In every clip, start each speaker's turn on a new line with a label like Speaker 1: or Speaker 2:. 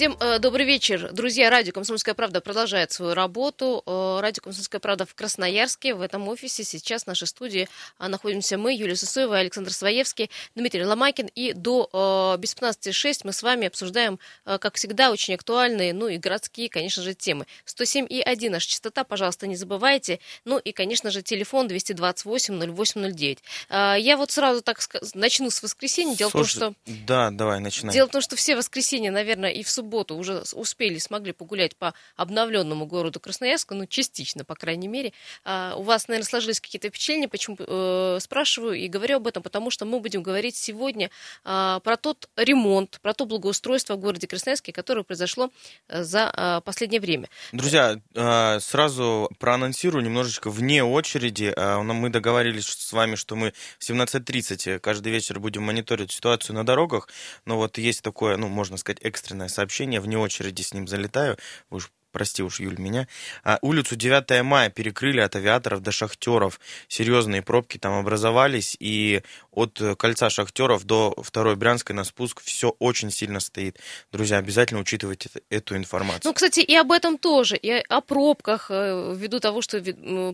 Speaker 1: Всем э, добрый вечер. Друзья, радио «Комсомольская правда» продолжает свою работу. Э, радио «Комсомольская правда» в Красноярске. В этом офисе сейчас в нашей студии э, находимся мы, Юлия Сысоева, Александр Своевский, Дмитрий Ломакин. И до э, без 15.06 мы с вами обсуждаем, э, как всегда, очень актуальные, ну и городские, конечно же, темы. 107,1 наша частота, пожалуйста, не забывайте. Ну и, конечно же, телефон 228-0809. Э, я вот сразу так начну с воскресенья. Дело
Speaker 2: Слушай,
Speaker 1: в том, что...
Speaker 2: Да, давай, начинай.
Speaker 1: Дело в том, что все воскресенья, наверное, и в субботу субботу уже успели, смогли погулять по обновленному городу Красноярску, ну, частично, по крайней мере. А, у вас, наверное, сложились какие-то впечатления, почему э, спрашиваю и говорю об этом, потому что мы будем говорить сегодня а, про тот ремонт, про то благоустройство в городе Красноярске, которое произошло э, за а, последнее время.
Speaker 2: Друзья, сразу проанонсирую немножечко вне очереди. А, мы договорились с вами, что мы в 17.30 каждый вечер будем мониторить ситуацию на дорогах, но вот есть такое, ну, можно сказать, экстренное сообщение сообщение, вне очереди с ним залетаю, уж прости уж, Юль, меня. А, улицу 9 мая перекрыли от авиаторов до шахтеров. Серьезные пробки там образовались, и от кольца шахтеров до второй Брянской на спуск все очень сильно стоит. Друзья, обязательно учитывайте эту информацию.
Speaker 1: Ну, кстати, и об этом тоже, и о пробках, э, ввиду того, что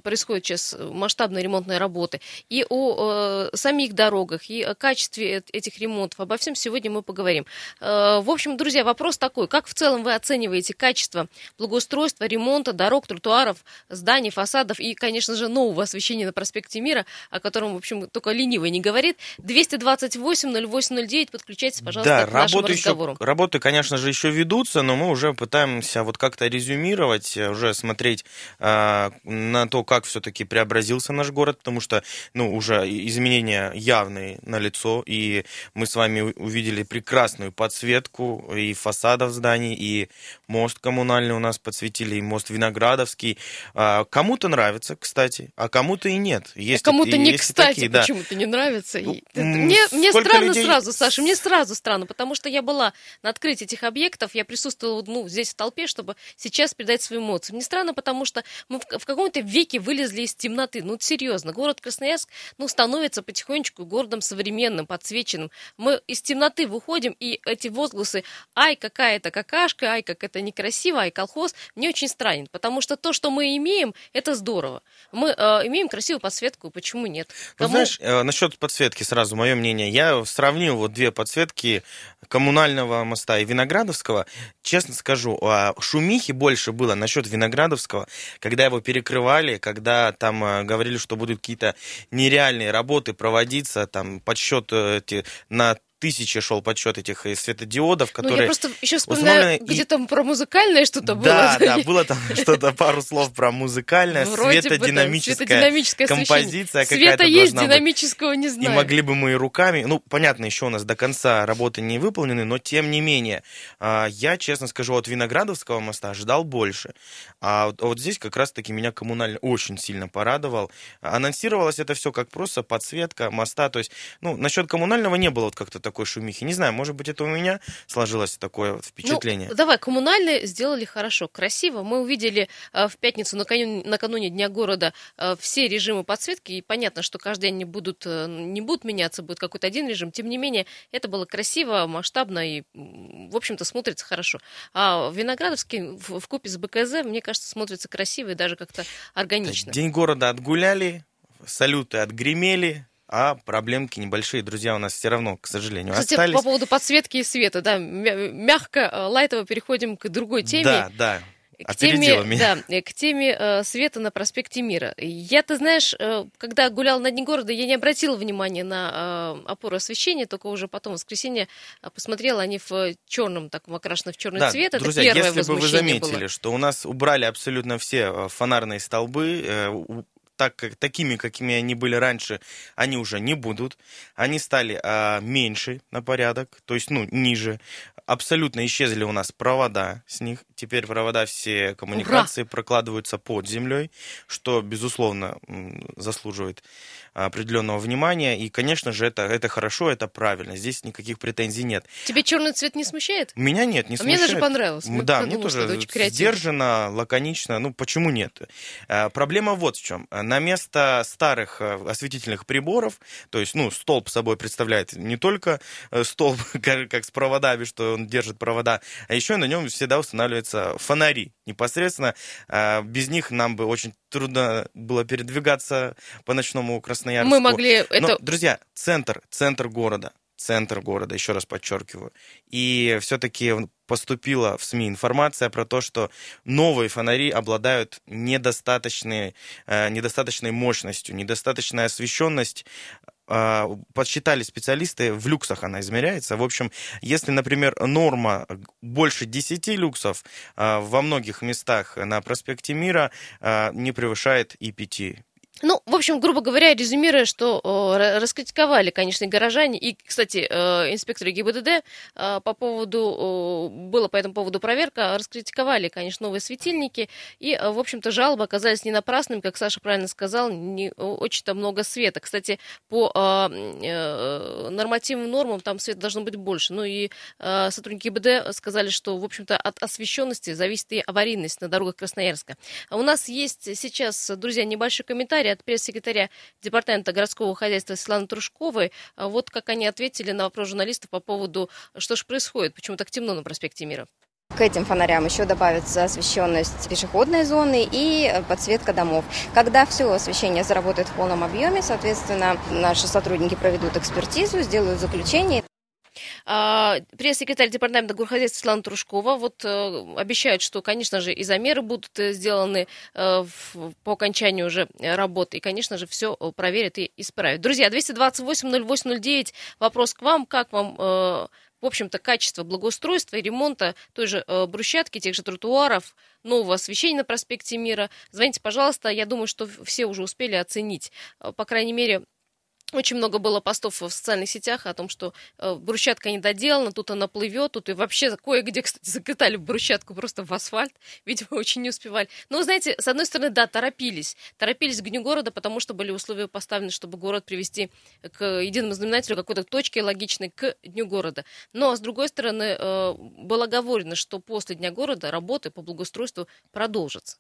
Speaker 1: происходит сейчас масштабные ремонтные работы, и о э, самих дорогах, и о качестве этих ремонтов. Обо всем сегодня мы поговорим. Э, в общем, друзья, вопрос такой. Как в целом вы оцениваете качество благоустройства, ремонта дорог, тротуаров, зданий, фасадов и, конечно же, нового освещения на проспекте Мира, о котором, в общем, только ленивый не говорит. 228-0809, подключайтесь, пожалуйста,
Speaker 2: да,
Speaker 1: к нашему
Speaker 2: работы
Speaker 1: разговору.
Speaker 2: Еще, работы, конечно же, еще ведутся, но мы уже пытаемся вот как-то резюмировать, уже смотреть э, на то, как все-таки преобразился наш город, потому что, ну, уже изменения явные на лицо, и мы с вами увидели прекрасную подсветку и фасадов зданий, и мост коммунальный у нас подсветили, и мост Виноградовский. А, кому-то нравится, кстати, а кому-то и нет.
Speaker 1: Есть, а кому-то не кстати, такие, да. почему-то не нравится. Ну, мне мне странно людей... сразу, Саша, мне сразу странно, потому что я была на открытии этих объектов, я присутствовала ну, здесь в толпе, чтобы сейчас передать свои эмоции. Мне странно, потому что мы в, в каком-то веке вылезли из темноты. Ну, серьезно, город Красноярск ну, становится потихонечку городом современным, подсвеченным. Мы из темноты выходим, и эти возгласы «Ай, какая это какашка», «Ай, как это некрасиво», «Ай, колхоз», колхоз мне очень странен, потому что то, что мы имеем, это здорово. Мы э, имеем красивую подсветку, почему нет?
Speaker 2: Кому... Ну, знаешь, э, насчет подсветки сразу мое мнение. Я сравнил вот две подсветки коммунального моста и Виноградовского. Честно скажу, а шумихи больше было насчет Виноградовского, когда его перекрывали, когда там э, говорили, что будут какие-то нереальные работы проводиться, там подсчет э, на тысячи шел подсчет этих э, светодиодов, которые... Ну, я
Speaker 1: просто еще вспоминаю, где там про музыкальное что-то было.
Speaker 2: Да, да, было там что-то, пару слов про музыкальное, светодинамическая композиция
Speaker 1: какая-то есть, динамического не знаю.
Speaker 2: И могли бы мы и руками... Ну, понятно, еще у нас до конца работы не выполнены, но тем не менее, а, я, честно скажу, от Виноградовского моста ждал больше. А вот здесь как раз-таки меня коммунально очень сильно порадовал. Анонсировалось это все как просто подсветка моста, то есть, ну, насчет коммунального не было вот как-то такой шумихи. Не знаю, может быть, это у меня сложилось такое вот впечатление.
Speaker 1: Ну, давай, коммунальные сделали хорошо, красиво. Мы увидели э, в пятницу, накануне, накануне Дня города, э, все режимы подсветки. И понятно, что каждый день не будут, э, не будут меняться, будет какой-то один режим. Тем не менее, это было красиво, масштабно и, в общем-то, смотрится хорошо. А Виноградовский в, в купе с БКЗ, мне кажется, смотрится красиво и даже как-то органично.
Speaker 2: День города отгуляли, салюты отгремели, а проблемки небольшие, друзья, у нас все равно, к сожалению,
Speaker 1: Кстати,
Speaker 2: остались.
Speaker 1: по поводу подсветки и света, да, мягко, э, лайтово переходим к другой теме.
Speaker 2: Да, да.
Speaker 1: К теме, меня. да, к теме э, света на проспекте Мира. Я, ты знаешь, э, когда гулял на Дне города, я не обратила внимания на э, опору освещения, только уже потом в воскресенье э, посмотрела, они в черном, таком окрашены в черный
Speaker 2: да,
Speaker 1: цвет.
Speaker 2: Друзья,
Speaker 1: Это первое
Speaker 2: если бы вы заметили,
Speaker 1: было.
Speaker 2: что у нас убрали абсолютно все э, фонарные столбы, так, как, такими, какими они были раньше, они уже не будут. Они стали а, меньше на порядок, то есть, ну, ниже. Абсолютно исчезли у нас провода с них. Теперь провода все коммуникации Ура! прокладываются под землей, что, безусловно, заслуживает определенного внимания. И, конечно же, это, это хорошо, это правильно. Здесь никаких претензий нет.
Speaker 1: Тебе черный цвет не смущает?
Speaker 2: Меня нет, не
Speaker 1: а
Speaker 2: смущает.
Speaker 1: Мне даже понравилось.
Speaker 2: Да, мне тоже сдержанно, лаконично. Ну, почему нет? А, проблема вот в чем. на место старых э, осветительных приборов, то есть, ну, столб собой представляет не только э, столб, как с проводами, что он держит провода, а еще на нем всегда устанавливаются фонари. Непосредственно без них нам бы очень трудно было передвигаться по ночному Красноярску.
Speaker 1: Мы могли
Speaker 2: Но, это... Друзья, центр, центр города, центр города, еще раз подчеркиваю. И все-таки поступила в СМИ информация про то, что новые фонари обладают недостаточной, э, недостаточной мощностью, недостаточная освещенность подсчитали специалисты, в люксах она измеряется. В общем, если, например, норма больше 10 люксов э, во многих местах на проспекте Мира не превышает и 5
Speaker 1: ну, в общем, грубо говоря, резюмируя, что о, раскритиковали, конечно, горожане, и, кстати, э, инспекторы ГИБДД э, по поводу, о, была по этому поводу проверка, раскритиковали, конечно, новые светильники, и, э, в общем-то, жалобы оказались не напрасными, как Саша правильно сказал, не очень-то много света. Кстати, по э, нормативным нормам там света должно быть больше. Ну и э, сотрудники ГИБДД сказали, что, в общем-то, от освещенности зависит и аварийность на дорогах Красноярска. У нас есть сейчас, друзья, небольшой комментарий комментарий от пресс-секретаря Департамента городского хозяйства Светланы Трушковой. А вот как они ответили на вопрос журналистов по поводу, что же происходит, почему так темно на проспекте Мира.
Speaker 3: К этим фонарям еще добавится освещенность пешеходной зоны и подсветка домов. Когда все освещение заработает в полном объеме, соответственно, наши сотрудники проведут экспертизу, сделают заключение.
Speaker 1: А, пресс-секретарь департамента горхозяйства Светлана Трушкова вот э, обещает, что, конечно же, и замеры будут э, сделаны э, по окончанию уже работы, и, конечно же, все проверят и исправят. Друзья, 228-08-09, вопрос к вам, как вам в общем-то, качество благоустройства и ремонта той же брусчатки, тех же тротуаров, нового освещения на проспекте Мира. Звоните, пожалуйста. Я думаю, что все уже успели оценить. По крайней мере, очень много было постов в социальных сетях о том, что э, брусчатка не доделана, тут она плывет, тут и вообще кое-где, кстати, закатали брусчатку просто в асфальт, видимо, очень не успевали. Но, знаете, с одной стороны, да, торопились. Торопились к Дню города, потому что были условия поставлены, чтобы город привести к единому знаменателю какой-то точки логичной к Дню города. Но, с другой стороны, э, было оговорено, что после Дня города работы по благоустройству продолжатся.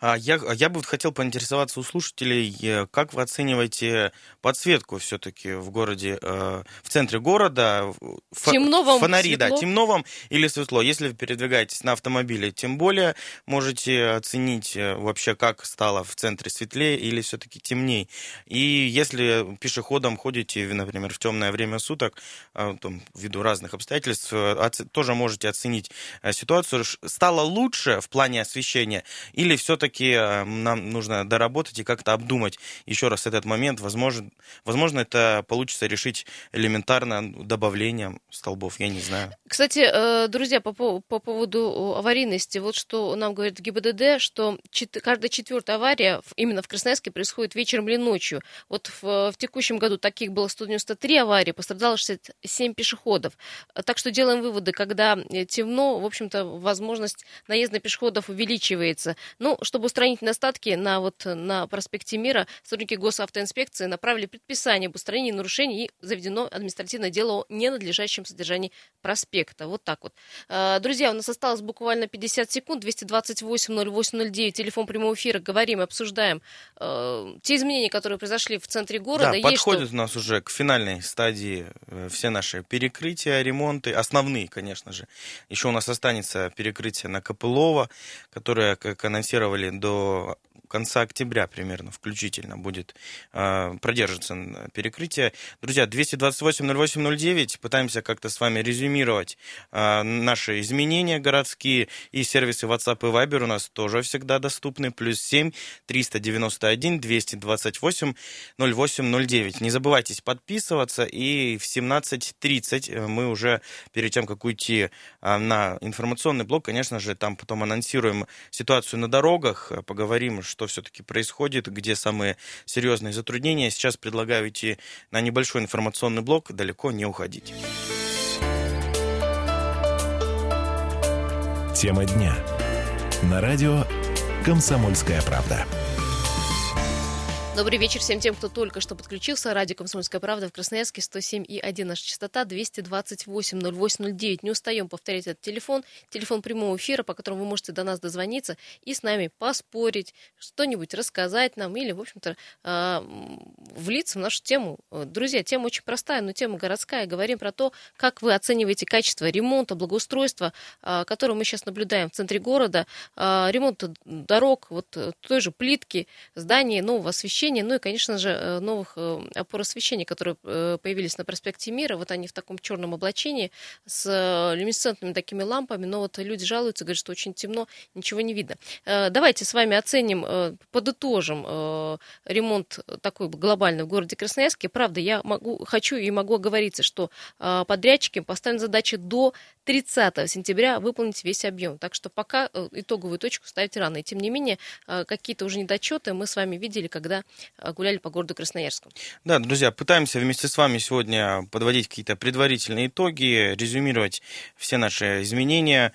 Speaker 2: А, я, я бы хотел поинтересоваться у слушателей, э, как вы оцениваете подсветку все-таки в городе, э, в центре города?
Speaker 1: Темно вам,
Speaker 2: Фонари,
Speaker 1: светло?
Speaker 2: да, темно вам или светло? Если вы передвигаетесь на автомобиле, тем более можете оценить э, вообще, как стало в центре светлее или все-таки темней. И если пешеходом ходите, например, в темное время суток, там, ввиду разных обстоятельств, тоже можете оценить ситуацию. Стало лучше в плане освещения или или все-таки э, нам нужно доработать и как-то обдумать еще раз этот момент? Возможно, возможно, это получится решить элементарно добавлением столбов, я не знаю.
Speaker 1: Кстати, э, друзья, по, по поводу аварийности, вот что нам говорит ГИБДД, что каждая четвертая авария именно в Красноярске происходит вечером или ночью. Вот в, в текущем году таких было 193 аварии, пострадало 67 пешеходов. Так что делаем выводы, когда э, темно, в общем-то, возможность наезда пешеходов увеличивается. Ну, чтобы устранить недостатки на, вот, на проспекте Мира, сотрудники госавтоинспекции направили предписание об устранении нарушений и заведено административное дело о ненадлежащем содержании проспекта. Вот так вот. А, друзья, у нас осталось буквально 50 секунд. 228 08 телефон прямого эфира. Говорим, обсуждаем э, те изменения, которые произошли в центре города.
Speaker 2: Да, подходит что... у нас уже к финальной стадии э, все наши перекрытия, ремонты. Основные, конечно же. Еще у нас останется перекрытие на Копылова, которое, как анонсировали, анонсировали до конца октября примерно включительно будет э, продержится перекрытие. Друзья, 228-08-09, пытаемся как-то с вами резюмировать э, наши изменения городские, и сервисы WhatsApp и Viber у нас тоже всегда доступны, плюс 7 391 228 0809. Не забывайте подписываться, и в 17.30 мы уже перед тем, как уйти э, на информационный блок, конечно же, там потом анонсируем ситуацию на дорогах, поговорим, что что все-таки происходит, где самые серьезные затруднения. Сейчас предлагаю идти на небольшой информационный блок, далеко не уходить.
Speaker 4: Тема дня. На радио «Комсомольская правда».
Speaker 1: Добрый вечер всем тем, кто только что подключился. Радио «Комсомольская правда» в Красноярске, 107 и 1 наша частота, 228-08-09. Не устаем повторять этот телефон, телефон прямого эфира, по которому вы можете до нас дозвониться и с нами поспорить, что-нибудь рассказать нам или, в общем-то, а, влиться в нашу тему. Друзья, тема очень простая, но тема городская. Говорим про то, как вы оцениваете качество ремонта, благоустройства, а, которое мы сейчас наблюдаем в центре города, а, ремонт дорог, вот той же плитки, здания, нового освещения, освещения, ну и, конечно же, э, новых э, опор освещения, которые э, появились на проспекте Мира. Вот они в таком черном облачении с люминесцентными такими лампами, но вот люди жалуются, говорят, что очень темно, ничего не видно. Давайте с вами оценим, подытожим ремонт такой глобальный в городе Красноярске. Правда, я могу, хочу и могу оговориться, что подрядчики поставили задачи до 30 сентября выполнить весь объем. Так что пока итоговую точку ставить рано. И тем не менее, какие-то уже недочеты мы с вами видели, когда Э, гуляли по городу Красноярску.
Speaker 2: Да, друзья, пытаемся вместе с вами сегодня подводить какие-то предварительные итоги, резюмировать все наши изменения.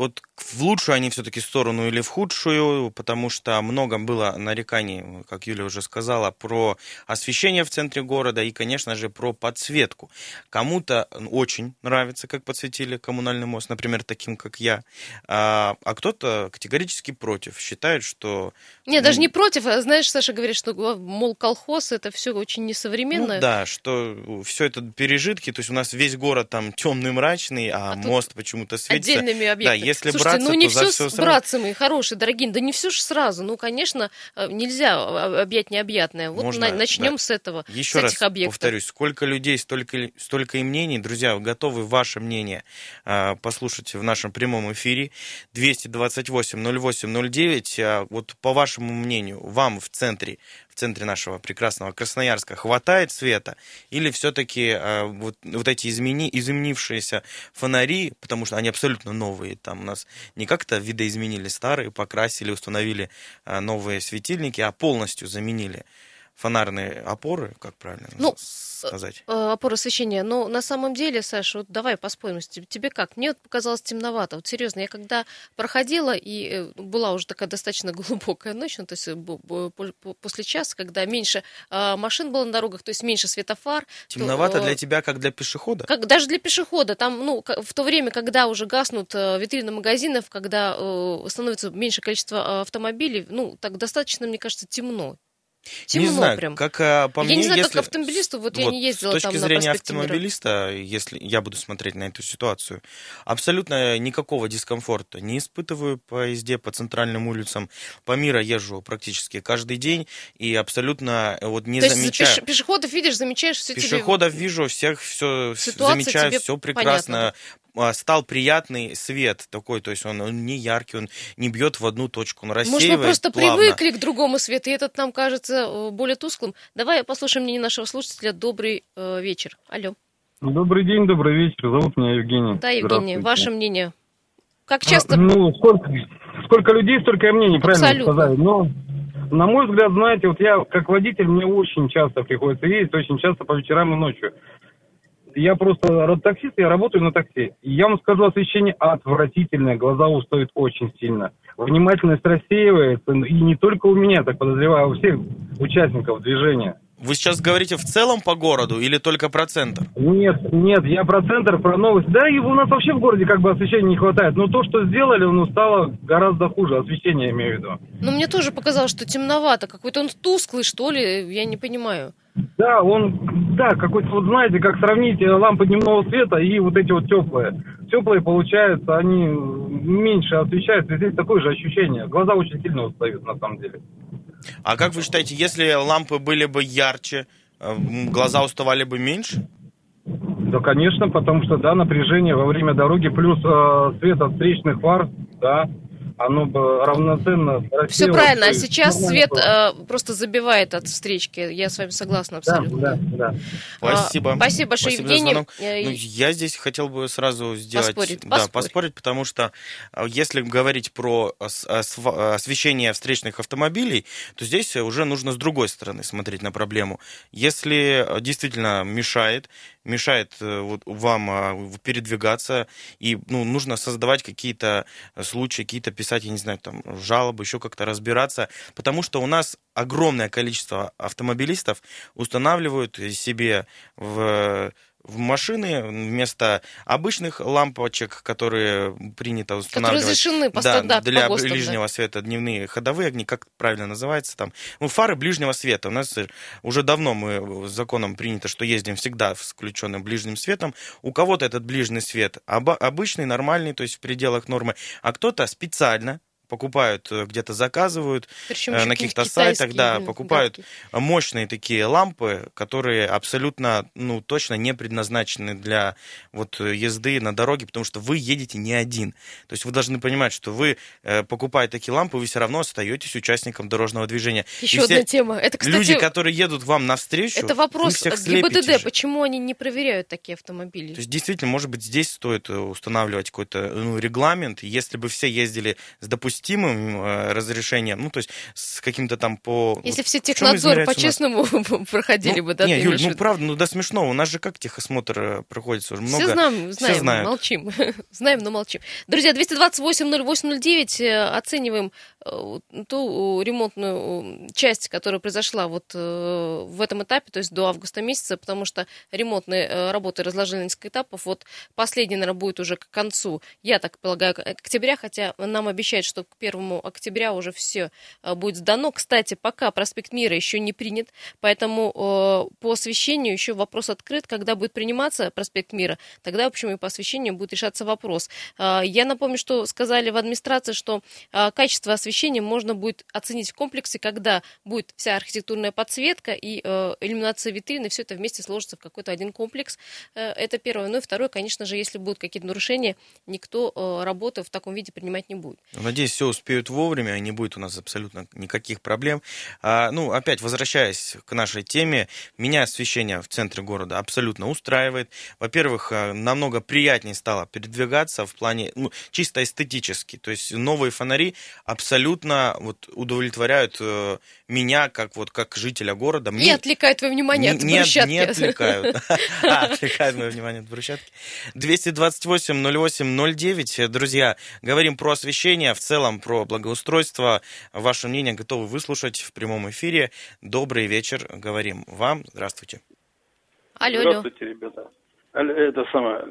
Speaker 2: Вот в лучшую они все-таки сторону или в худшую, потому что много было нареканий, как Юля уже сказала, про освещение в центре города и, конечно же, про подсветку. Кому-то очень нравится, как подсветили коммунальный мост, например, таким, как я, а, а кто-то категорически против, считает, что...
Speaker 1: Нет, даже не против, а, знаешь, Саша говорит, что, мол, колхоз это все очень несовременно.
Speaker 2: Ну, да, что все это пережитки, то есть у нас весь город там темный, мрачный, а, а мост почему-то светится.
Speaker 1: Отдельными объектами.
Speaker 2: Да, если
Speaker 1: Слушайте,
Speaker 2: браться,
Speaker 1: ну не
Speaker 2: все,
Speaker 1: все,
Speaker 2: все
Speaker 1: братцы мои хорошие, дорогие, да не все же сразу. Ну, конечно, э, нельзя объять необъятное. Вот Можно, начнем да. с этого,
Speaker 2: Еще
Speaker 1: с
Speaker 2: раз
Speaker 1: этих объектов.
Speaker 2: повторюсь, сколько людей, столько, столько и мнений. Друзья, готовы ваше мнение э, послушать в нашем прямом эфире. 228-08-09. А вот по вашему мнению, вам в центре центре нашего прекрасного Красноярска хватает света? Или все-таки э, вот, вот эти измени, изменившиеся фонари, потому что они абсолютно новые, там у нас не как-то видоизменили старые, покрасили, установили э, новые светильники, а полностью заменили фонарные опоры, как правильно ну, сказать?
Speaker 1: Э, опоры освещения. Но на самом деле, Саша, вот давай поспорим, тебе как? Мне вот показалось темновато. Вот серьезно, я когда проходила, и э, была уже такая достаточно глубокая ночь, ну, то есть э, после часа, когда меньше машин было на дорогах, то есть меньше светофар.
Speaker 2: Темновато то, для тебя, как для пешехода?
Speaker 1: Как, даже для пешехода. Там, ну, в то время, когда уже гаснут витрины магазинов, когда становится меньше количество автомобилей, ну, так достаточно, мне кажется, темно.
Speaker 2: Темно не знаю, прям. как а, по я мне,
Speaker 1: не знаю,
Speaker 2: если...
Speaker 1: как автомобилисту, вот, вот я не ездила
Speaker 2: там
Speaker 1: С точки
Speaker 2: там зрения автомобилиста, если я буду смотреть на эту ситуацию, абсолютно никакого дискомфорта не испытываю по езде по центральным улицам. По миру езжу практически каждый день и абсолютно э, вот не
Speaker 1: То
Speaker 2: замечаю...
Speaker 1: Есть пешеходов видишь, замечаешь все
Speaker 2: Пешеходов тебе... вижу, всех все замечаю, все прекрасно. Понятно. А, стал приятный свет такой, то есть он, он не яркий, он не бьет в одну точку, он рассеивает
Speaker 1: Может, мы просто
Speaker 2: плавно.
Speaker 1: привыкли к другому свету, и этот нам кажется э, более тусклым. Давай послушаем мнение нашего слушателя. Добрый э, вечер. Алло.
Speaker 5: Добрый день, добрый вечер. Зовут меня Евгений.
Speaker 1: Да, Евгений, ваше мнение. Как часто... А,
Speaker 5: ну, сколько, сколько людей, столько и мнений, правильно Абсолютно. сказали. Но, на мой взгляд, знаете, вот я как водитель, мне очень часто приходится ездить, очень часто по вечерам и ночью. Я просто таксист, я работаю на такси. Я вам скажу, освещение отвратительное, глаза устают очень сильно. Внимательность рассеивается, и не только у меня, так подозреваю, а у всех участников движения.
Speaker 2: Вы сейчас говорите в целом по городу или только про центр?
Speaker 5: Нет, нет, я про центр, про новость. Да, и у нас вообще в городе как бы освещения не хватает. Но то, что сделали, ну, стало гораздо хуже. Освещение, я имею в виду.
Speaker 1: Ну, мне тоже показалось, что темновато. Какой-то он тусклый, что ли, я не понимаю.
Speaker 5: Да, он, да, какой-то, вот знаете, как сравнить лампы дневного света и вот эти вот теплые. Теплые, получается, они меньше освещаются, и здесь такое же ощущение. Глаза очень сильно устают, на самом деле.
Speaker 2: А как вы считаете, если лампы были бы ярче, э, глаза уставали бы меньше?
Speaker 5: Да, конечно, потому что, да, напряжение во время дороги, плюс э, свет от встречных фар, да, оно бы равноценно...
Speaker 1: Все правильно, а сейчас свет э, просто забивает от встречки. Я с вами согласна абсолютно.
Speaker 5: Да, да, да.
Speaker 2: Спасибо.
Speaker 1: А, спасибо большое, спасибо Евгений. Ну,
Speaker 2: я здесь хотел бы сразу сделать...
Speaker 1: Поспорить.
Speaker 2: Да, поспорить. поспорить, потому что э, если говорить про освещение встречных автомобилей, то здесь уже нужно с другой стороны смотреть на проблему. Если действительно мешает, мешает э, вот, вам а, передвигаться, и ну, нужно создавать какие-то случаи, какие-то писать, я не знаю, там, жалобы, еще как-то разбираться, потому что у нас огромное количество автомобилистов устанавливают себе в в машины вместо обычных лампочек, которые принято устанавливать.
Speaker 1: Которые разрешены по
Speaker 2: да, для по ГОСТам, ближнего да. света, дневные ходовые огни, как правильно называется там. Ну, фары ближнего света. У нас уже давно мы законом принято, что ездим всегда с включенным ближним светом. У кого-то этот ближний свет обычный, нормальный, то есть в пределах нормы, а кто-то специально покупают, э, где-то заказывают Причем э, на каких-то сайтах, да, покупают гадкие. мощные такие лампы, которые абсолютно, ну, точно не предназначены для вот езды на дороге, потому что вы едете не один. То есть вы должны понимать, что вы, э, покупая такие лампы, вы все равно остаетесь участником дорожного движения.
Speaker 1: Еще одна тема. Это, кстати,
Speaker 2: люди, которые едут вам навстречу,
Speaker 1: это вопрос ГИБДД, почему они не проверяют такие автомобили?
Speaker 2: То есть действительно, может быть, здесь стоит устанавливать какой-то ну, регламент. Если бы все ездили с допустим допустимым э, разрешением, ну, то есть с каким-то там по...
Speaker 1: Если все технадзор по-честному проходили
Speaker 2: ну,
Speaker 1: бы, да,
Speaker 2: Не, Юль, ну, правда, ну, до смешного. У нас же как техосмотр э, проходит уже много...
Speaker 1: Все знаем, знаем, все знают. молчим. знаем, но молчим. Друзья, 228-08-09 э, оцениваем ту ремонтную часть, которая произошла вот в этом этапе, то есть до августа месяца, потому что ремонтные работы разложили на несколько этапов. Вот последний, наверное, будет уже к концу, я так полагаю, к октября, хотя нам обещают, что к 1 октября уже все э, будет сдано. Кстати, пока проспект Мира еще не принят, поэтому э, по освещению еще вопрос открыт. Когда будет приниматься проспект Мира, тогда, в общем, и по освещению будет решаться вопрос. Э, я напомню, что сказали в администрации, что качество освещения можно будет оценить в комплексе, когда будет вся архитектурная подсветка и иллюминация витрины, все это вместе сложится в какой-то один комплекс. Это первое. Ну и второе, конечно же, если будут какие-то нарушения, никто работу в таком виде принимать не будет.
Speaker 2: Надеюсь, все успеют вовремя, и не будет у нас абсолютно никаких проблем. А, ну, опять, возвращаясь к нашей теме, меня освещение в центре города абсолютно устраивает. Во-первых, а, намного приятнее стало передвигаться в плане, ну, чисто эстетически. То есть новые фонари абсолютно вот, удовлетворяют э, меня, как, вот, как жителя города.
Speaker 1: Мне... И отвлекают твое внимание от брусчатки.
Speaker 2: Не отвлекают. Отвлекают мое внимание от брусчатки. 228 08 09. Друзья, говорим про освещение, в целом про благоустройство. Ваше мнение готовы выслушать в прямом эфире. Добрый вечер, говорим вам. Здравствуйте.
Speaker 6: Алло, Здравствуйте, ребята. Это самое...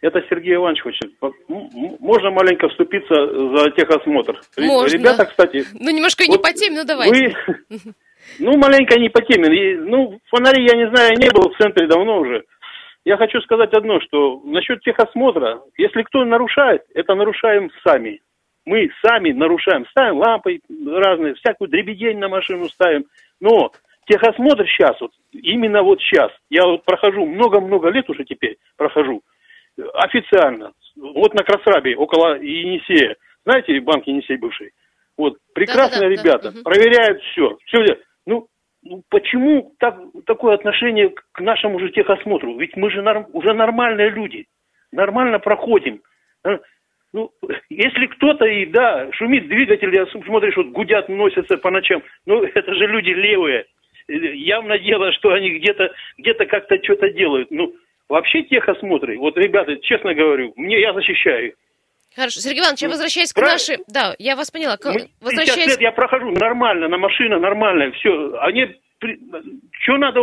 Speaker 6: Это Сергей Иванович хочет. Можно маленько вступиться за техосмотр?
Speaker 1: Можно.
Speaker 6: Ребята, кстати...
Speaker 1: Ну, немножко вот не по теме, но давайте.
Speaker 6: Вы... Ну, маленько не по теме. Ну, фонари, я не знаю, не был в центре давно уже. Я хочу сказать одно, что насчет техосмотра, если кто нарушает, это нарушаем сами. Мы сами нарушаем. Ставим лампы разные, всякую дребедень на машину ставим. Но техосмотр сейчас, вот, именно вот сейчас, я вот прохожу, много-много лет уже теперь прохожу, официально, вот на Красрабе, около Енисея, знаете, банк Енисей бывший, вот, прекрасные да, да, ребята, да. проверяют все, все, ну, ну, почему так, такое отношение к нашему же техосмотру? Ведь мы же норм, уже нормальные люди, нормально проходим. А, ну, если кто-то и, да, шумит двигатель, я смотришь, вот гудят, носятся по ночам, ну, это же люди левые. Явно дело, что они где-то где как-то что-то делают. Ну, вообще техосмотры, вот, ребята, честно говорю, мне я защищаю их.
Speaker 1: Хорошо. Сергей Иванович, я ну, возвращаюсь к нашей... Да, я вас поняла. К...
Speaker 6: Возвращаясь... лет я прохожу нормально, на машина нормальная, все. Они... Что надо,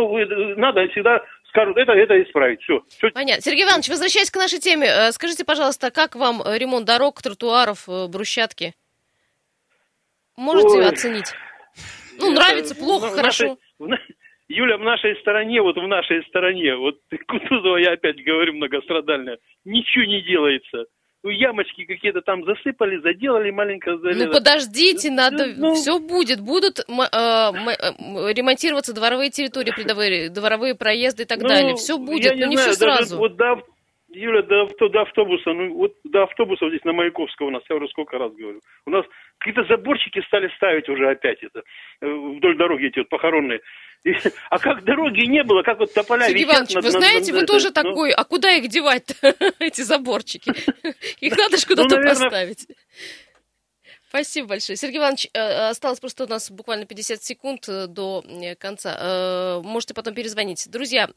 Speaker 6: надо всегда скажут, это, это исправить. Все. все.
Speaker 1: Понятно. Сергей Иванович, возвращаясь к нашей теме, э, скажите, пожалуйста, как вам ремонт дорог, тротуаров, э, брусчатки? Можете Ой. оценить? Ну, нравится, плохо, в хорошо.
Speaker 6: Нашей, в, Юля, в нашей стороне, вот в нашей стороне, вот Кутузова я опять говорю многострадальная, ничего не делается ну, ямочки какие-то там засыпали, заделали маленько.
Speaker 1: Ну, подождите, надо, ну, все будет. Будут э, э, ремонтироваться дворовые территории, придовые, дворовые проезды и так ну, далее. Все будет, но не, не знаю, все даже, сразу.
Speaker 6: Вот до, Юля, до, до автобуса, ну, вот до автобуса здесь на Маяковского у нас, я уже сколько раз говорю. У нас какие-то заборчики стали ставить уже опять это, э, вдоль дороги эти вот похоронные. А как дороги не было, как вот тополя
Speaker 1: Сергей Иванович, вы знаете, вы тоже такой, а куда их девать эти заборчики? Их надо же куда-то ну, поставить. Спасибо большое. Сергей Иванович, э, осталось просто у нас буквально 50 секунд э, до конца. Э, можете потом перезвонить. Друзья,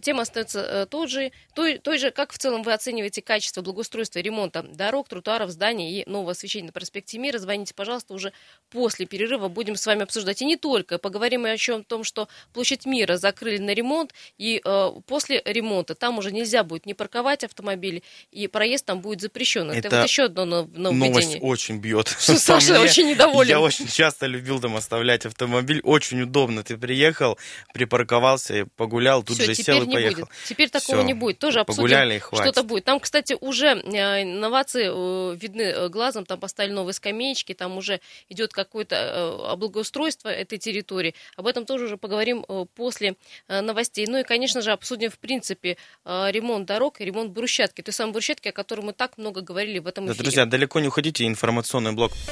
Speaker 1: тема остается той же, той, той же, как в целом вы оцениваете качество благоустройства ремонта дорог, тротуаров, зданий и нового освещения на проспекте Мира. Звоните, пожалуйста, уже после перерыва. Будем с вами обсуждать. И не только. Поговорим и о том, что площадь Мира закрыли на ремонт, и после ремонта там уже нельзя будет не парковать автомобили, и проезд там будет запрещен. Это, Это вот еще одно нововведение.
Speaker 2: Новость очень бьет.
Speaker 1: Саша очень недоволен.
Speaker 2: Я очень часто любил там оставлять автомобиль. Очень удобно. Ты приехал, припарковался, погулял, тут Все, же сел и поехал.
Speaker 1: Будет. Теперь такого Все. не будет. Тоже обсудим, что-то будет. Там, кстати, уже э, инновации э, видны э, глазом. Там поставили новые скамеечки, там уже идет какое-то облагоустройство этой территории. Об этом тоже уже поговорим после новостей. Ну и, конечно же, обсудим, в принципе, ремонт дорог и ремонт брусчатки. Той самой брусчатки, о которой мы так много говорили в этом эфире.
Speaker 2: Да, друзья, далеко не уходите. Информационный блок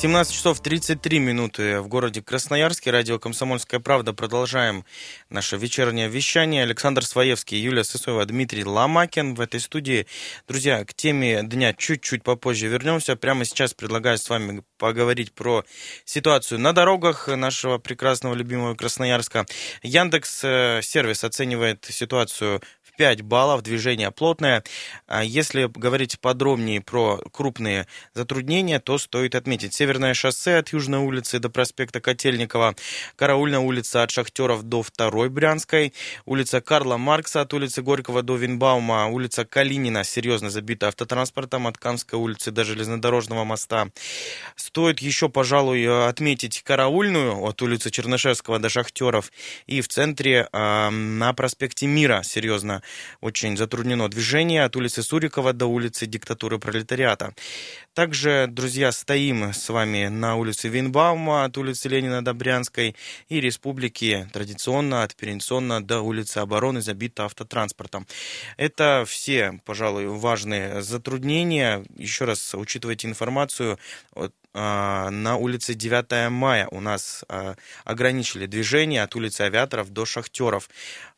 Speaker 2: 17 часов 33 минуты в городе Красноярске. Радио «Комсомольская правда». Продолжаем наше вечернее вещание. Александр Своевский, Юлия Сысоева, Дмитрий Ломакин в этой студии. Друзья, к теме дня чуть-чуть попозже вернемся. Прямо сейчас предлагаю с вами поговорить про ситуацию на дорогах нашего прекрасного любимого Красноярска. Яндекс э, сервис оценивает ситуацию 5 баллов, движение плотное. А если говорить подробнее про крупные затруднения, то стоит отметить Северное шоссе от Южной улицы до проспекта Котельникова, Караульная улица от Шахтеров до Второй Брянской, улица Карла Маркса от улицы Горького до Винбаума, улица Калинина серьезно забита автотранспортом от Камской улицы до железнодорожного моста. Стоит еще, пожалуй, отметить Караульную от улицы Чернышевского до Шахтеров и в центре э, на проспекте Мира серьезно очень затруднено движение от улицы Сурикова до улицы Диктатуры Пролетариата. Также, друзья, стоим с вами на улице Винбаума от улицы Ленина до Брянской и Республики традиционно от Перенсона до улицы Обороны забита автотранспортом. Это все, пожалуй, важные затруднения. Еще раз учитывайте информацию на улице 9 мая у нас а, ограничили движение от улицы Авиаторов до Шахтеров.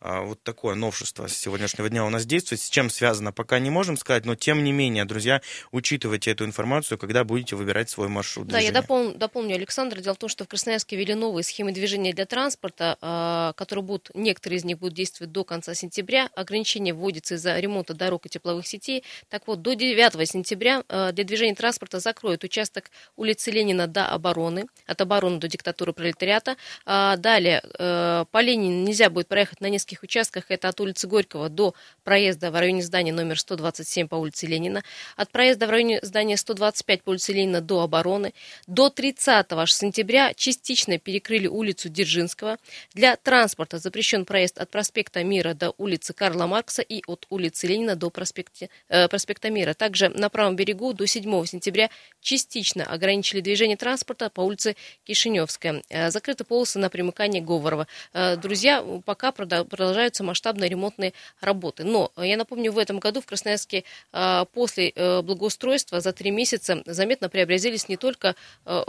Speaker 2: А, вот такое новшество с сегодняшнего дня у нас действует. С чем связано, пока не можем сказать, но тем не менее, друзья, учитывайте эту информацию, когда будете выбирать свой маршрут
Speaker 1: движения. Да, я допол- дополню, Александр. Дело в том, что в Красноярске ввели новые схемы движения для транспорта, которые будут, некоторые из них будут действовать до конца сентября. Ограничения вводятся из-за ремонта дорог и тепловых сетей. Так вот, до 9 сентября для движения транспорта закроют участок улицы Ленина до обороны, от обороны до диктатуры пролетариата. А далее, э, по Ленину нельзя будет проехать на нескольких участках. Это от улицы Горького до проезда в районе здания номер 127 по улице Ленина. От проезда в районе здания 125 по улице Ленина до обороны. До 30 сентября частично перекрыли улицу Дзержинского. Для транспорта запрещен проезд от проспекта Мира до улицы Карла Маркса и от улицы Ленина до проспекта, э, проспекта Мира. Также на правом берегу до 7 сентября частично ограничены ограничили движение транспорта по улице Кишиневская. Э, закрыты полосы на примыкании Говорова. Э, друзья, пока продолжаются масштабные ремонтные работы. Но я напомню, в этом году в Красноярске э, после благоустройства за три месяца заметно преобразились не только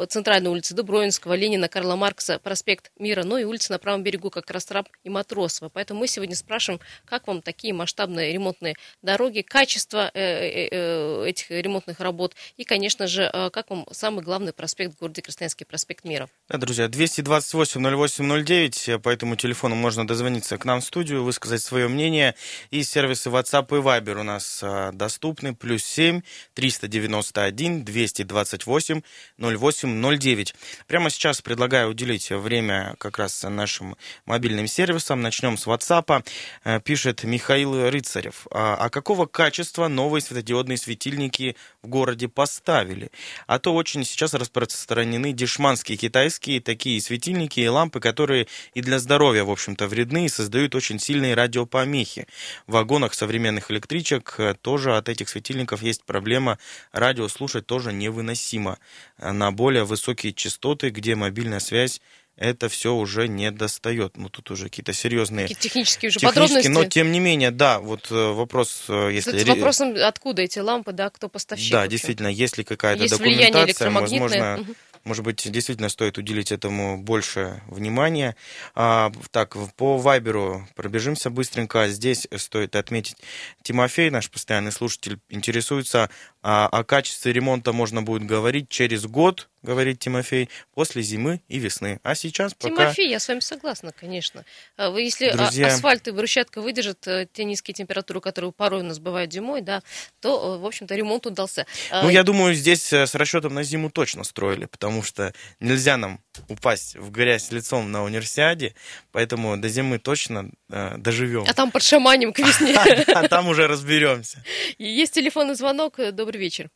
Speaker 1: центральные улицы Дубровинского, Ленина, Карла Маркса, проспект Мира, но и улицы на правом берегу, как Растрап и Матросова. Поэтому мы сегодня спрашиваем, как вам такие масштабные ремонтные дороги, качество этих ремонтных работ и, конечно же, как вам сам самый главный проспект в городе Красноярский, проспект Мира.
Speaker 2: Да, друзья, 228-08-09, по этому телефону можно дозвониться к нам в студию, высказать свое мнение. И сервисы WhatsApp и Viber у нас а, доступны. Плюс 7 391 228 08 09. Прямо сейчас предлагаю уделить время как раз нашим мобильным сервисам. Начнем с WhatsApp. Э, пишет Михаил Рыцарев. А, а какого качества новые светодиодные светильники в городе поставили? А то очень очень сейчас распространены дешманские китайские такие светильники и лампы, которые и для здоровья, в общем-то, вредны и создают очень сильные радиопомехи. В вагонах современных электричек э, тоже от этих светильников есть проблема. Радио слушать тоже невыносимо. На более высокие частоты, где мобильная связь это все уже не достает. Ну, тут уже какие-то серьезные...
Speaker 1: Технические уже технические, подробности.
Speaker 2: Но, тем не менее, да, вот э, вопрос... Э, если...
Speaker 1: Это вопросом, откуда эти лампы, да, кто поставщик?
Speaker 2: Да, действительно, есть ли какая-то есть документация, возможно, угу. может быть, действительно стоит уделить этому больше внимания. А, так, по Вайберу пробежимся быстренько. Здесь стоит отметить, Тимофей, наш постоянный слушатель, интересуется, а, о качестве ремонта можно будет говорить через год, говорит Тимофей, после зимы и весны. А сейчас
Speaker 1: пока... Тимофей, я с вами согласна, конечно. А если а, Друзья... асфальт и брусчатка выдержат э, те низкие температуры, которые порой у нас бывают зимой, да, то, э, в общем-то, ремонт удался.
Speaker 2: Ну, я думаю, здесь э, с расчетом на зиму точно строили, потому что нельзя нам упасть в грязь лицом на универсиаде, поэтому до зимы точно э, доживем.
Speaker 1: А там под шаманем к весне.
Speaker 2: А там уже разберемся.
Speaker 1: Есть телефонный звонок. Добрый вечер.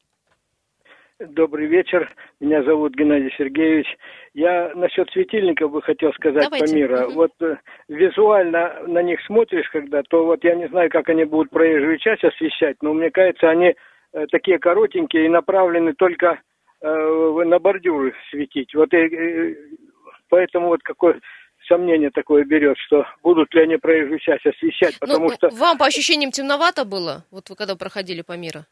Speaker 7: Добрый вечер. Меня зовут Геннадий Сергеевич. Я насчет светильников бы хотел сказать Давайте. по миру. Угу. Вот э, визуально на них смотришь, когда, то вот я не знаю, как они будут проезжую часть освещать, но мне кажется, они э, такие коротенькие и направлены только э, на бордюры светить. Вот и, и поэтому вот какое сомнение такое берет, что будут ли они проезжую часть освещать, ну, потому ну, что...
Speaker 1: Вам по ощущениям темновато было, вот вы когда проходили по миру?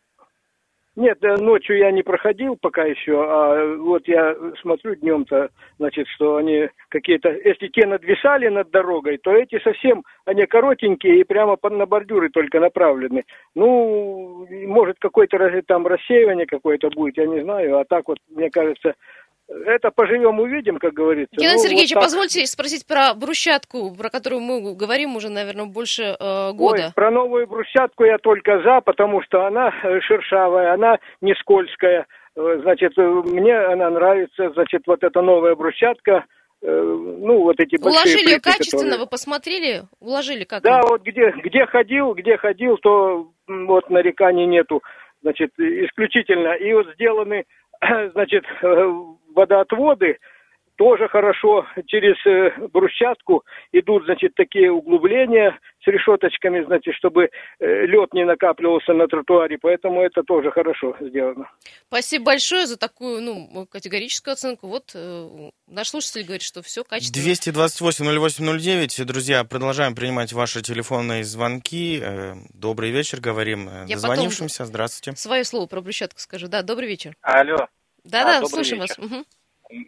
Speaker 7: Нет, ночью я не проходил пока еще, а вот я смотрю днем-то, значит, что они какие-то, если те надвисали над дорогой, то эти совсем, они коротенькие и прямо на бордюры только направлены. Ну, может, какое-то там рассеивание какое-то будет, я не знаю, а так вот, мне кажется, это поживем, увидим, как говорится.
Speaker 1: Геннадий ну, Сергеевич, вот позвольте спросить про брусчатку, про которую мы говорим уже, наверное, больше э, года.
Speaker 7: Ой, про новую брусчатку я только за, потому что она э, шершавая, она не скользкая. Э, значит, э, мне она нравится, значит, вот эта новая брусчатка, ну, вот эти большие
Speaker 1: Уложили ее качественно, которые... вы посмотрели? Уложили как?
Speaker 7: Да, вот где, где ходил, где ходил, то вот нареканий нету, значит, исключительно. И вот сделаны, значит, водоотводы тоже хорошо через э, брусчатку идут, значит, такие углубления с решеточками, значит, чтобы э, лед не накапливался на тротуаре, поэтому это тоже хорошо сделано.
Speaker 1: Спасибо большое за такую, ну, категорическую оценку. Вот э, наш слушатель говорит, что все качественно.
Speaker 2: 228-08-09. Друзья, продолжаем принимать ваши телефонные звонки. Э, добрый вечер, говорим Я дозвонившимся. Здравствуйте.
Speaker 1: Свое слово про брусчатку скажу. Да, добрый вечер.
Speaker 8: Алло.
Speaker 1: Да-да, а, слушаем вечер. вас. Угу.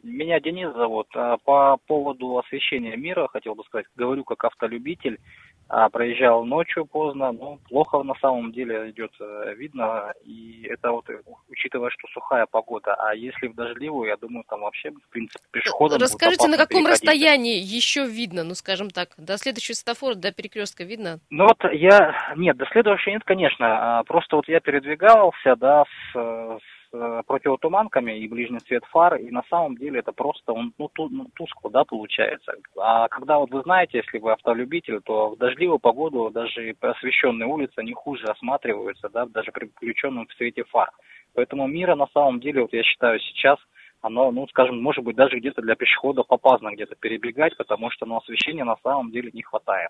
Speaker 8: Меня Денис зовут. А по поводу освещения мира хотел бы сказать, говорю как автолюбитель. А, проезжал ночью поздно, но плохо на самом деле идет э, видно. И это вот э, учитывая, что сухая погода. А если в дождливую, я думаю, там вообще, в принципе, пешеходом
Speaker 1: Расскажите, на каком расстоянии еще видно, ну, скажем так, до следующего светофора, до перекрестка видно?
Speaker 8: Ну вот я, нет, до следующего нет, конечно. А просто вот я передвигался, да, с, с э, противотуманками и ближний свет фар, и на самом деле это просто он, ну, ту, ну, тускло, да, получается. А когда вот вы знаете, если вы автолюбитель, то в дождливую погоду даже освещенные улицы не хуже осматриваются, да, даже при включенном свете фар. Поэтому мира на самом деле, вот я считаю, сейчас оно, ну, скажем, может быть, даже где-то для пешеходов опасно где-то перебегать, потому что, ну, освещения на самом деле не хватает.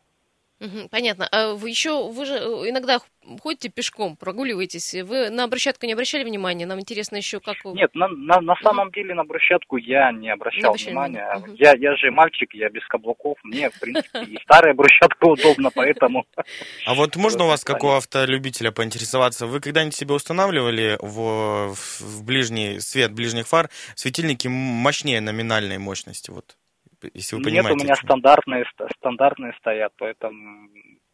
Speaker 1: Угу, понятно. А вы еще, вы же э, иногда ходите пешком, прогуливаетесь. Вы на брусчатку не обращали внимания? Нам интересно еще, как вы...
Speaker 8: Нет, на, на, на самом деле на брусчатку я не обращал не внимания. Угу. Я, я же мальчик, я без каблуков. Мне, в принципе, и старая брусчатка удобна, поэтому...
Speaker 2: А вот можно у вас, как у автолюбителя, поинтересоваться, вы когда-нибудь себе устанавливали в, в ближний свет ближних фар светильники мощнее номинальной мощности? Вот если вы понимаете.
Speaker 8: Нет, у меня стандартные, стандартные стоят, поэтому...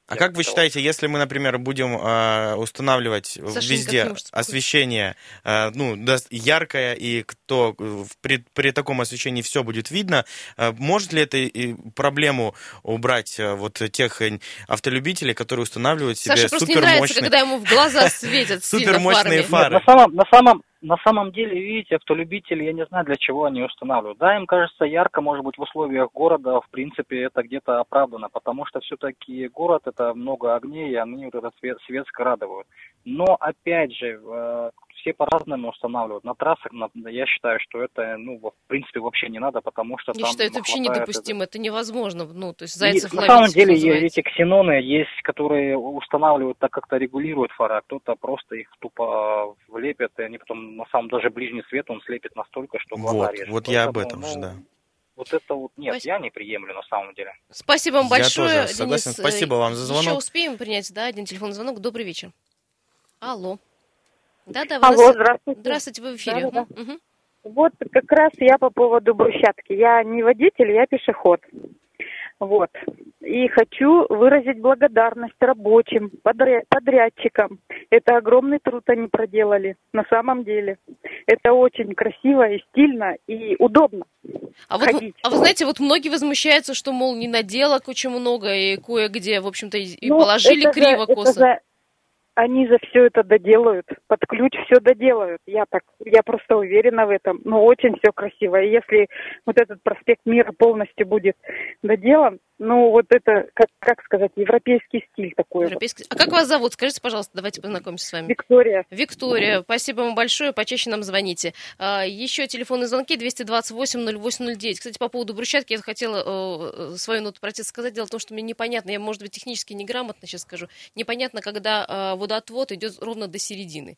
Speaker 2: А как вы считаете, если мы, например, будем э, устанавливать Саша, везде освещение, э, ну, яркое, и кто при, при таком освещении все будет видно, э, может ли это и проблему убрать э, вот тех автолюбителей, которые устанавливают себе
Speaker 1: Саша
Speaker 2: просто не нравится,
Speaker 1: когда ему в глаза светят
Speaker 2: супермощные фары.
Speaker 8: Нет, на самом, на самом на самом деле, видите, автолюбители, я не знаю, для чего они устанавливают. Да, им кажется, ярко, может быть, в условиях города, в принципе, это где-то оправдано, потому что все-таки город, это много огней, и они вот этот свет, свет скрадывают. Но, опять же, э, все по-разному устанавливают. На трассах, на, я считаю, что это, ну, в принципе, вообще не надо, потому что
Speaker 1: я
Speaker 8: там...
Speaker 1: считаю, это вообще недопустимо, это... это невозможно. Ну, то есть Зайцев
Speaker 8: и, На самом деле, есть эти ксеноны есть, которые устанавливают, так как-то регулируют фары, а кто-то просто их тупо влепят, и они потом, на самом даже ближний свет он слепит настолько, что глаза
Speaker 2: вот,
Speaker 8: режет.
Speaker 2: Вот я об этом ну, же, да.
Speaker 8: Вот это вот нет, Спасибо. я не приемлю на самом деле.
Speaker 1: Спасибо вам большое,
Speaker 2: я тоже согласен.
Speaker 1: Денис.
Speaker 2: Спасибо вам за звонок.
Speaker 1: Еще успеем принять, да, один телефонный звонок. Добрый вечер. Алло. Да-да,
Speaker 9: Алло, нас... здравствуйте.
Speaker 1: Здравствуйте, вы в эфире.
Speaker 9: Да, да. Угу. Вот как раз я по поводу брусчатки. Я не водитель, я пешеход. Вот. И хочу выразить благодарность рабочим, подрядчикам. Это огромный труд они проделали, на самом деле. Это очень красиво и стильно, и удобно.
Speaker 1: А вот, а вы знаете, вот многие возмущаются, что, мол, не наделок очень много, и кое-где, в общем-то, и, ну, положили криво-косо.
Speaker 9: Они за все это доделают, под ключ все доделают. Я так, я просто уверена в этом. Но очень все красиво. И если вот этот проспект Мира полностью будет доделан, ну, вот это, как, как сказать, европейский стиль такой. Европейский...
Speaker 1: Вот. А как вас зовут? Скажите, пожалуйста, давайте познакомимся с вами.
Speaker 9: Виктория.
Speaker 1: Виктория, спасибо вам большое, почаще нам звоните. А, еще телефонные звонки 228-0809. Кстати, по поводу брусчатки я хотела э, свою ноту протеста сказать. Дело в том, что мне непонятно, я, может быть, технически неграмотно сейчас скажу, непонятно, когда э, водоотвод идет ровно до середины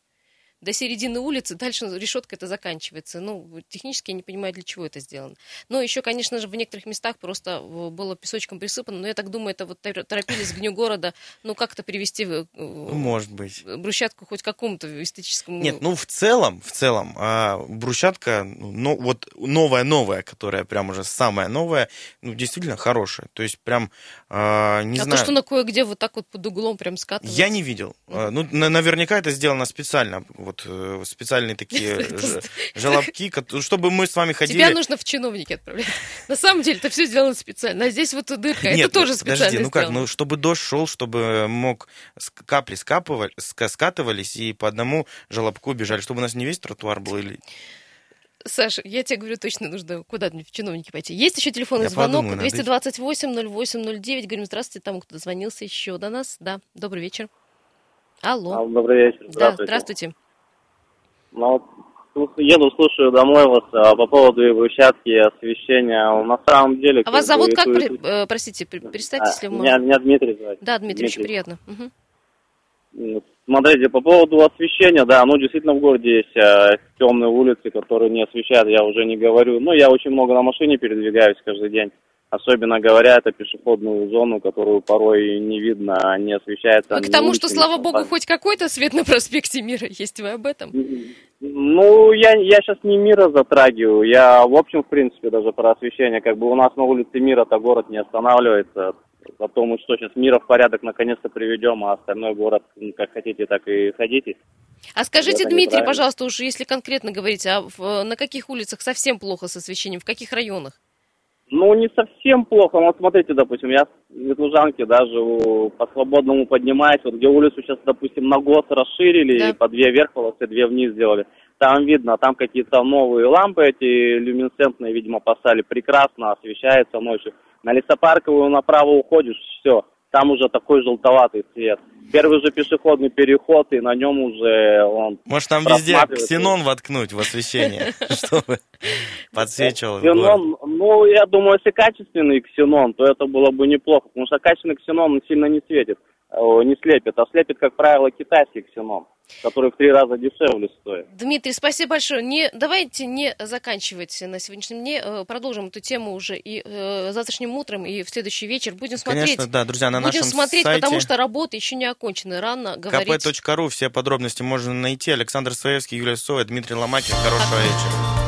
Speaker 1: до середины улицы, дальше решетка это заканчивается. Ну, технически я не понимаю, для чего это сделано. Но еще, конечно же, в некоторых местах просто было песочком присыпано, но я так думаю, это вот торопились к дню города, ну, как-то привести
Speaker 2: ну, Может быть.
Speaker 1: брусчатку хоть к какому-то эстетическому...
Speaker 2: Нет, ну, в целом, в целом, а, брусчатка, ну, вот новая-новая, которая прям уже самая новая, ну, действительно хорошая. То есть прям, а, не а знаю...
Speaker 1: А то, что на кое-где вот так вот под углом прям скатывается?
Speaker 2: Я не видел. Mm-hmm. Ну, наверняка это сделано специально, вот вот э, специальные такие желобки, чтобы мы с вами ходили...
Speaker 1: Тебя нужно в чиновники отправлять. На самом деле это все сделано специально. А здесь вот дырка, это тоже специально подожди,
Speaker 2: ну как, ну чтобы дождь шел, чтобы мог капли скатывались и по одному желобку бежали, чтобы у нас не весь тротуар был или...
Speaker 1: Саша, я тебе говорю, точно нужно куда-нибудь в чиновники пойти. Есть еще телефонный я звонок 228-08-09. Говорим, здравствуйте, тому, кто дозвонился еще до нас. Да, добрый вечер. Алло.
Speaker 10: Добрый вечер.
Speaker 1: Здравствуйте. Да, здравствуйте.
Speaker 10: Ну, вот еду, слушаю домой вас а, по поводу брусчатки освещения. На самом деле...
Speaker 1: А вас зовут как, при, э, простите, представьте, если вы
Speaker 10: можете. Меня, меня Дмитрий зовут.
Speaker 1: Да, Дмитрий, Дмитрий. очень приятно.
Speaker 10: Угу. Смотрите, по поводу освещения, да, ну действительно в городе есть э, темные улицы, которые не освещают, я уже не говорю. Но я очень много на машине передвигаюсь каждый день. Особенно говоря, это пешеходную зону, которую порой не видно, не освещается.
Speaker 1: А к тому, что, слава богу, хоть какой-то свет на проспекте Мира есть, вы об этом?
Speaker 10: Ну, я, я сейчас не Мира затрагиваю, я в общем, в принципе, даже про освещение. Как бы у нас на улице Мира-то город не останавливается. Потом мы что, сейчас Мира в порядок наконец-то приведем, а остальной город, как хотите, так и ходите.
Speaker 1: А скажите, Дмитрий, пожалуйста, уж если конкретно говорить, а в, на каких улицах совсем плохо с освещением, в каких районах?
Speaker 10: Ну, не совсем плохо. Вот смотрите, допустим, я в Ветлужанке даже по свободному поднимаюсь, вот где улицу сейчас, допустим, на год расширили, да. и по две вверх полосы, две вниз сделали. Там видно, там какие-то новые лампы эти люминесцентные, видимо, поставили, прекрасно освещается ночью. На лесопарковую направо уходишь, все, там уже такой желтоватый цвет. Первый же пешеходный переход, и на нем уже он
Speaker 2: Может, там везде ксенон воткнуть в освещение, чтобы подсвечивал
Speaker 10: Ксенон, ну, я думаю, если качественный ксенон, то это было бы неплохо, потому что качественный ксенон сильно не светит, не слепит, а слепит, как правило, китайский ксенон который в три раза дешевле стоит.
Speaker 1: Дмитрий, спасибо большое. Не, давайте не заканчивать на сегодняшнем дне. Э, продолжим эту тему уже и э, завтрашним утром, и в следующий вечер. Будем смотреть.
Speaker 2: Конечно, да, друзья, на
Speaker 1: Будем
Speaker 2: нашем
Speaker 1: смотреть,
Speaker 2: сайте
Speaker 1: потому что работа еще не окончена. Рано говорить.
Speaker 2: kp.ru. Все подробности можно найти. Александр Своевский, Юлия Сова, Дмитрий Ломакин. Хорошего вечера.